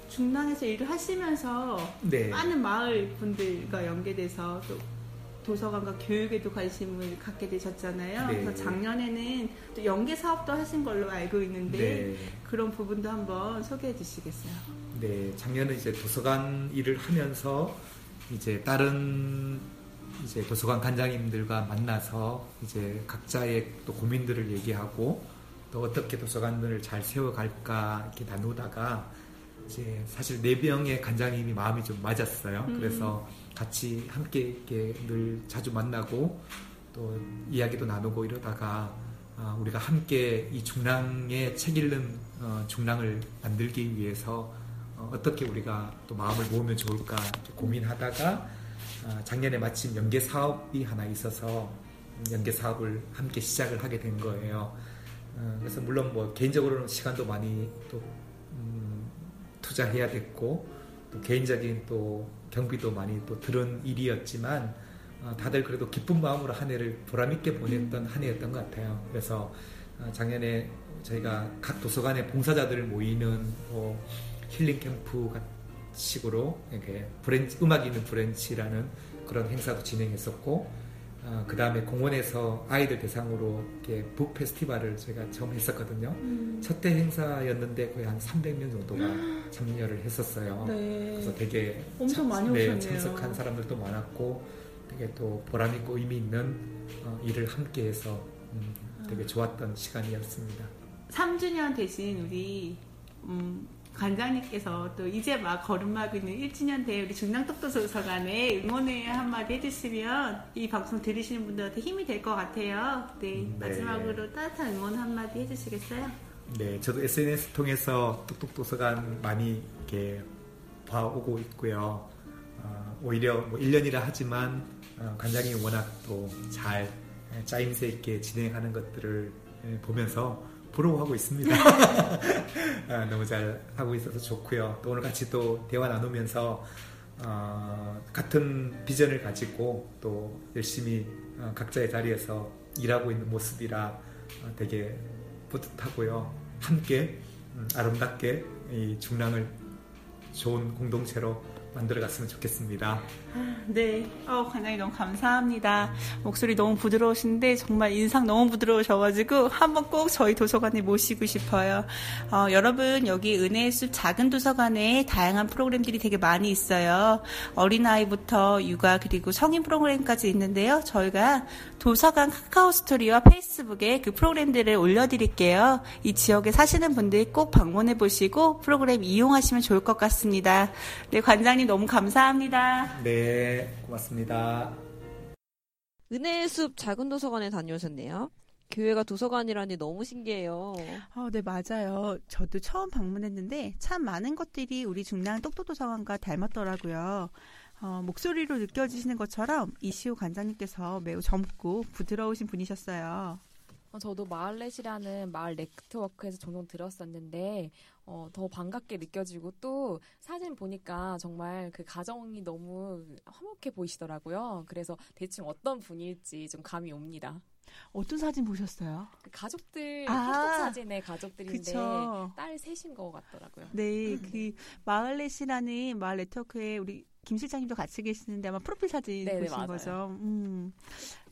중랑에서 일을 하시면서 네. 많은 마을 분들과 연계돼서 또 도서관과 교육에도 관심을 갖게 되셨잖아요. 네. 그래서 작년에는 또 연계 사업도 하신 걸로 알고 있는데 네. 그런 부분도 한번 소개해 주시겠어요? 네, 작년에 이제 도서관 일을 하면서 이제 다른 이제 도서관 관장님들과 만나서 이제 각자의 또 고민들을 얘기하고 또 어떻게 도서관을 잘 세워갈까 이렇게 나누다가 이제 사실 네 명의 관장님이 마음이 좀 맞았어요. 음. 그래서 같이 함께 이렇게 늘 자주 만나고 또 이야기도 나누고 이러다가 아, 우리가 함께 이 중랑의 책 읽는 어, 중랑을 만들기 위해서 어, 떻게 우리가 또 마음을 모으면 좋을까 고민하다가 아, 작년에 마침 연계 사업이 하나 있어서 연계 사업을 함께 시작을 하게 된 거예요. 어, 그래서 물론 뭐 개인적으로는 시간도 많이 또 음, 투자해야 됐고 또 개인적인 또 경비도 많이 또 들은 일이었지만 어, 다들 그래도 기쁜 마음으로 한 해를 보람있게 보냈던 한 해였던 것 같아요. 그래서 어, 작년에 저희가 각 도서관에 봉사자들을 모이는 뭐 힐링 캠프 같- 식으로 이렇게 브런치, 음악이 있는 브런치라는 그런 행사도 진행했었고 그 다음에 공원에서 아이들 대상으로 이렇게 book 페스티벌을 저희가 처음 했었거든요. 음. 첫해 행사였는데 거의 한 300명 정도가 참여를 했었어요. 네. 그래서 되게 엄청 많이 네, 오셨네요. 참석한 사람들도 많았고 되게 또 보람 있고 의미 있는 어, 일을 함께해서 음, 되게 좋았던 시간이었습니다. 3주년 대신 우리 음, 관장님께서 또 이제 막 걸음마고 있는 1주년 대 우리 중랑떡도서관에 응원의 한마디 해주시면 이 방송 들으시는 분들한테 힘이 될 것 같아요. 네, 네. 마지막으로 따뜻한 응원 한마디 해주시겠어요? 네, 저도 SNS 통해서 똑똑 도서관 많이 이렇게 봐오고 있고요. 어, 오히려 뭐 1년이라 하지만 어, 관장이 워낙 또 잘 짜임새 있게 진행하는 것들을 예, 보면서 부러워하고 있습니다. 아, 너무 잘 하고 있어서 좋고요. 또 오늘 같이 또 대화 나누면서 어, 같은 비전을 가지고 또 열심히 어, 각자의 자리에서 일하고 있는 모습이라 어, 되게 뿌듯하고요. 함께 음, 아름답게 이 중랑을 좋은 공동체로 만들어갔으면 좋겠습니다. 네, 어, 관장님 너무 감사합니다. 목소리 너무 부드러우신데 정말 인상 너무 부드러우셔가지고 한번 꼭 저희 도서관에 모시고 싶어요. 어, 여러분 여기 은혜의 숲 작은 도서관에 다양한 프로그램들이 되게 많이 있어요. 어린아이부터 육아 그리고 성인 프로그램까지 있는데요. 저희가 도서관 카카오 스토리와 페이스북에 그 프로그램들을 올려드릴게요. 이 지역에 사시는 분들 꼭 방문해 보시고 프로그램 이용하시면 좋을 것 같습니다. 네, 관장님 너무 감사합니다. 네, 고맙습니다. 은혜의 숲 작은 도서관에 다녀오셨네요. 교회가 도서관이라니 너무 신기해요. 어, 네, 맞아요. 저도 처음 방문했는데 참 많은 것들이 우리 중랑 똑똑도서관과 닮았더라고요. 어, 목소리로 느껴지시는 것처럼 이시호 관장님께서 매우 젊고 부드러우신 분이셨어요. 어, 저도 마을렛이라는 마을 네트워크에서 종종 들었었는데 어, 더 반갑게 느껴지고 또 사진 보니까 정말 그 가정이 너무 화목해 보이시더라고요. 그래서 대충 어떤 분일지 좀 감이 옵니다. 어떤 사진 보셨어요? 그 가족들 아, 사진의 가족들인데 그쵸. 딸 셋인 것 같더라고요. 네, 그 마을렛이라는 마을 네트워크에 우리 김 실장님도 같이 계시는데 아마 프로필 사진 네네, 보신 맞아요. 거죠. 음,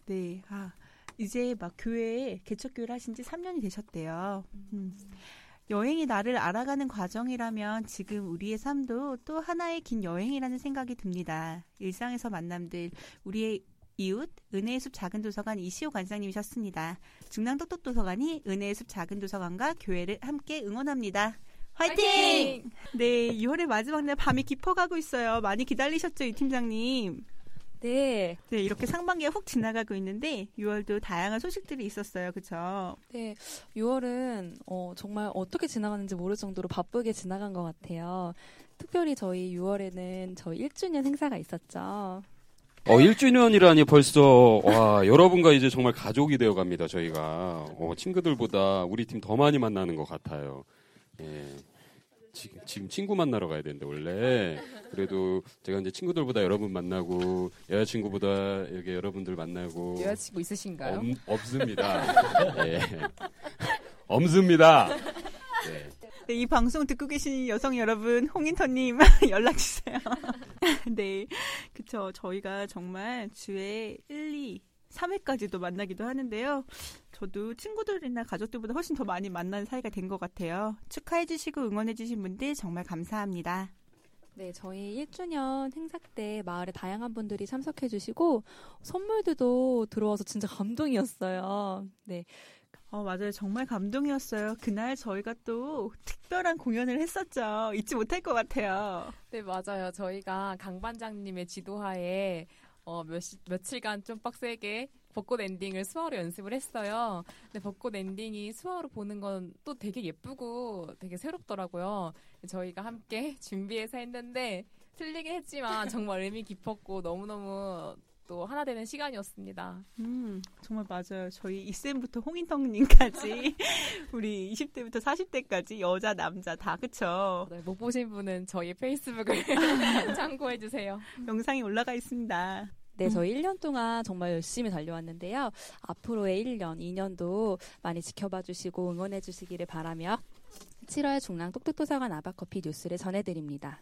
네, 아 이제 막 교회에 개척 교회를 하신 지 3년이 되셨대요. 음. 여행이 나를 알아가는 과정이라면 지금 우리의 삶도 또 하나의 긴 여행이라는 생각이 듭니다. 일상에서 만남들 우리의 이웃 은혜의 숲 작은 도서관 이시호 관장님이셨습니다. 중랑 똑똑 도서관이 은혜의 숲 작은 도서관과 교회를 함께 응원합니다. 화이팅! 네, 6월의 마지막 날 밤이 깊어가고 있어요. 많이 기다리셨죠, 이 팀장님? 네. 네, 이렇게 상반기가 훅 지나가고 있는데 6월도 다양한 소식들이 있었어요. 그쵸? 네, 6월은 어, 정말 어떻게 지나가는지 모를 정도로 바쁘게 지나간 것 같아요. 특별히 저희 6월에는 저희 1주년 행사가 있었죠. 어, 1주년이라니 벌써, 와, 여러분과 이제 정말 가족이 되어 갑니다, 저희가. 어, 친구들보다 우리 팀 더 많이 만나는 것 같아요. 예. 지금, 지금 친구 만나러 가야 되는데, 원래. 그래도 제가 이제 친구들보다 여러분 만나고, 여자친구보다 여기 여러분들 만나고. 여자친구 있으신가요? 없, 없습니다. 예. 없습니다. 네. 네, 이 방송 듣고 계신 여성 여러분, 홍인터님 연락 주세요. 네, 그쵸. 저희가 정말 주에 1, 2, 3회까지도 만나기도 하는데요. 저도 친구들이나 가족들보다 훨씬 더 많이 만나는 사이가 된 것 같아요. 축하해주시고 응원해주신 분들 정말 감사합니다. 네, 저희 1주년 행사 때 마을에 다양한 분들이 참석해주시고 선물들도 들어와서 진짜 감동이었어요. 네. 어, 맞아요. 정말 감동이었어요. 그날 저희가 또 특별한 공연을 했었죠. 잊지 못할 것 같아요. 네, 맞아요. 저희가 강 반장님의 지도하에 어, 몇, 며칠간 좀 빡세게 벚꽃 엔딩을 수화로 연습을 했어요. 근데 벚꽃 엔딩이 수화로 보는 건 또 되게 예쁘고 되게 새롭더라고요. 저희가 함께 준비해서 했는데 틀리긴 했지만 정말 의미 깊었고 너무너무 또 하나 되는 시간이었습니다. 음, 정말 맞아요. 저희 이쌤부터 홍인성님까지 우리 20대부터 40대까지 여자, 남자 다 그쵸? 네, 못 보신 분은 저희 페이스북을 참고해 주세요. 영상이 올라가 있습니다. 네, 저희 1년 동안 정말 열심히 달려왔는데요. 앞으로의 1년, 2년도 많이 지켜봐 주시고 응원해 주시기를 바라며 7월 중랑 똑똑도서관 아바커피 뉴스를 전해드립니다.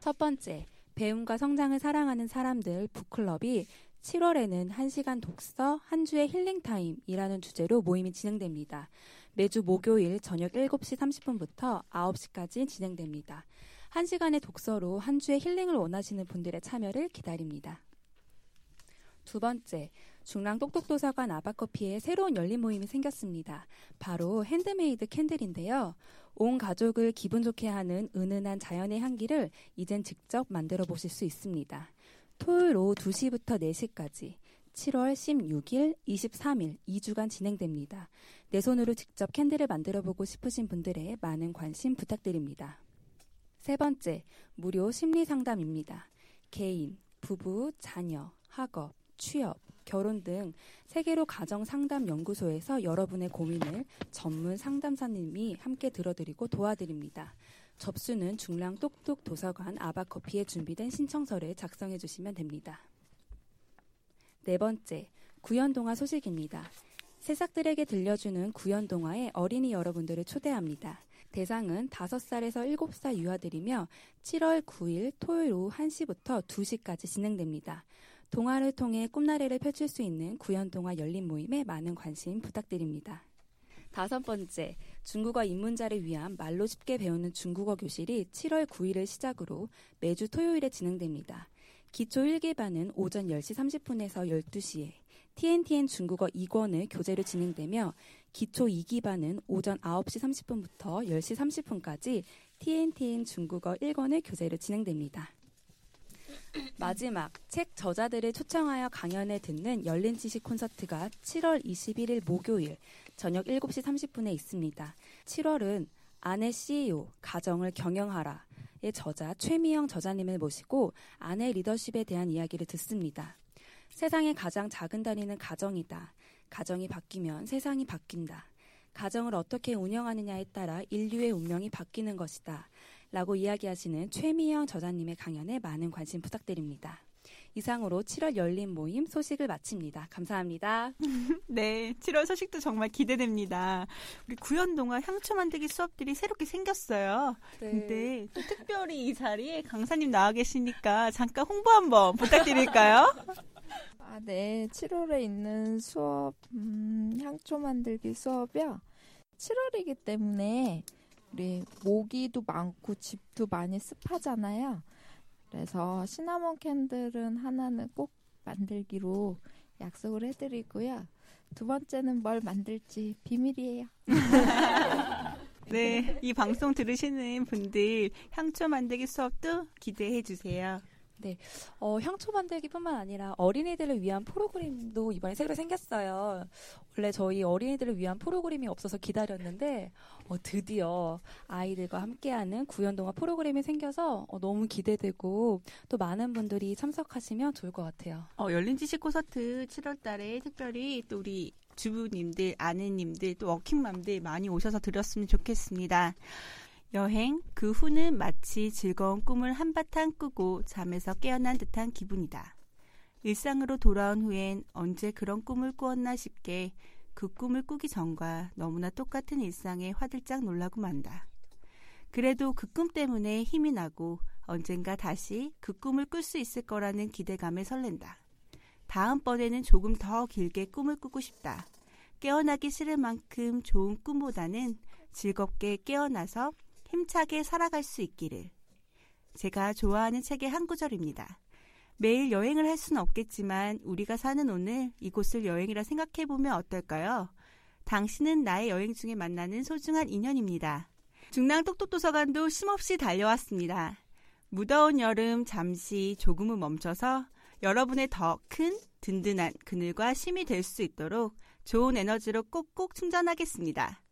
첫 번째, 배움과 성장을 사랑하는 사람들 북클럽이 7월에는 1시간 독서, 한 주의 힐링타임이라는 주제로 모임이 진행됩니다. 매주 목요일 저녁 7시 30분부터 9시까지 진행됩니다. 1시간의 독서로 한 주의 힐링을 원하시는 분들의 참여를 기다립니다. 두 번째, 중랑 똑똑도서관 아바커피에 새로운 열린 모임이 생겼습니다. 바로 handmade candle인데요. 온 가족을 기분 좋게 하는 은은한 자연의 향기를 이젠 직접 만들어 보실 수 있습니다. 토요일 오후 2시부터 4시까지 7월 16일, 23일 2주간 진행됩니다. 내 손으로 직접 candle을 만들어 보고 싶으신 분들의 많은 관심 부탁드립니다. 세 번째, 무료 심리 상담입니다. 개인, 부부, 자녀, 학업, 취업, 결혼 등 세계로 가정 상담 연구소에서 여러분의 고민을 전문 상담사님이 함께 들어드리고 도와드립니다. 접수는 중랑 똑똑 도서관 아바커피에 준비된 신청서를 작성해 주시면 됩니다. 네 번째, 구연동화 소식입니다. 새싹들에게 들려주는 구연동화에 어린이 여러분들을 초대합니다. 대상은 5살에서 7살 유아들이며 7월 9일 토요일 오후 1시부터 2시까지 진행됩니다. 동화를 통해 꿈나래를 펼칠 수 있는 구연동화 열린 모임에 많은 관심 부탁드립니다. 다섯 번째, 중국어 입문자를 위한 말로 쉽게 배우는 중국어 교실이 7월 9일을 시작으로 매주 토요일에 진행됩니다. 기초 1기반은 오전 10시 30분에서 12시에, TNTN 중국어 2권을 교재로 진행되며 기초 2기반은 오전 9시 30분부터 10시 30분까지 TNTN 중국어 1권을 교재로 진행됩니다. 마지막 책 저자들을 초청하여 강연을 듣는 열린 지식 콘서트가 7월 21일 목요일 저녁 7시 30분에 있습니다. 7월은 아내 CEO 가정을 경영하라 의 저자 최미영 저자님을 모시고 아내 리더십에 대한 이야기를 듣습니다. 세상의 가장 작은 단위는 가정이다. 가정이 바뀌면 세상이 바뀐다. 가정을 어떻게 운영하느냐에 따라 인류의 운명이 바뀌는 것이다. 라고 이야기하시는 최미영 저자님의 강연에 많은 관심 부탁드립니다. 이상으로 7월 열린 모임 소식을 마칩니다. 감사합니다. 네, 7월 소식도 정말 기대됩니다. 우리 구연동화 향초 만들기 수업들이 새롭게 생겼어요. 네. 근데 또 특별히 이 자리에 강사님 나와 계시니까 잠깐 홍보 한번 부탁드릴까요? 아, 네. 7월에 있는 수업, 음, 향초 만들기 수업이요. 7월이기 때문에 우리 모기도 많고 집도 많이 습하잖아요. 그래서 시나몬 candle은 하나는 꼭 만들기로 약속을 해드리고요. 두 번째는 뭘 만들지 비밀이에요. 네, 이 방송 들으시는 분들 향초 만들기 수업도 기대해 주세요. 네, 어, 향초 만들기뿐만 아니라 어린이들을 위한 프로그램도 이번에 새로 생겼어요. 원래 저희 어린이들을 위한 프로그램이 없어서 기다렸는데 어, 드디어 아이들과 함께하는 구연동화 프로그램이 생겨서 어, 너무 기대되고 또 많은 분들이 참석하시면 좋을 것 같아요. 어, 열린 지식 콘서트 7월 달에 특별히 또 우리 주부님들, 아내님들, 또 워킹맘들 많이 오셔서 들었으면 좋겠습니다. 여행, 그 후는 마치 즐거운 꿈을 한바탕 꾸고 잠에서 깨어난 듯한 기분이다. 일상으로 돌아온 후엔 언제 그런 꿈을 꾸었나 싶게 그 꿈을 꾸기 전과 너무나 똑같은 일상에 화들짝 놀라고 만다. 그래도 그 꿈 때문에 힘이 나고 언젠가 다시 그 꿈을 꿀 수 있을 거라는 기대감에 설렌다. 다음번에는 조금 더 길게 꿈을 꾸고 싶다. 깨어나기 싫을 만큼 좋은 꿈보다는 즐겁게 깨어나서 힘차게 살아갈 수 있기를. 제가 좋아하는 책의 한 구절입니다. 매일 여행을 할 수는 없겠지만 우리가 사는 오늘 이곳을 여행이라 생각해보면 어떨까요? 당신은 나의 여행 중에 만나는 소중한 인연입니다. 중랑 똑똑도서관도 쉼없이 달려왔습니다. 무더운 여름 잠시 조금은 멈춰서 여러분의 더 큰 든든한 그늘과 쉼이 될 수 있도록 좋은 에너지로 꼭꼭 충전하겠습니다.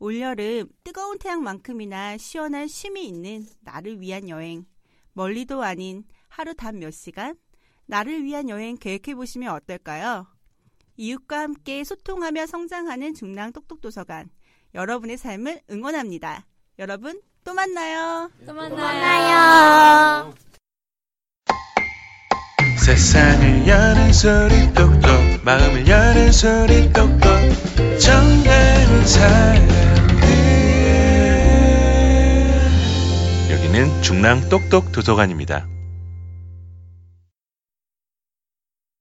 올여름 뜨거운 태양만큼이나 시원한 쉼이 있는 나를 위한 여행. 멀리도 아닌 하루 단 몇 시간? 나를 위한 여행 계획해 보시면 어떨까요? 이웃과 함께 소통하며 성장하는 중랑 똑똑도서관. 여러분의 삶을 응원합니다. 여러분, 또 만나요. 또 만나요. 세상을 여는 소리 똑똑 마음을 여는 소리 똑똑 정다운 사람 들 여기는 중랑 똑똑 도서관입니다.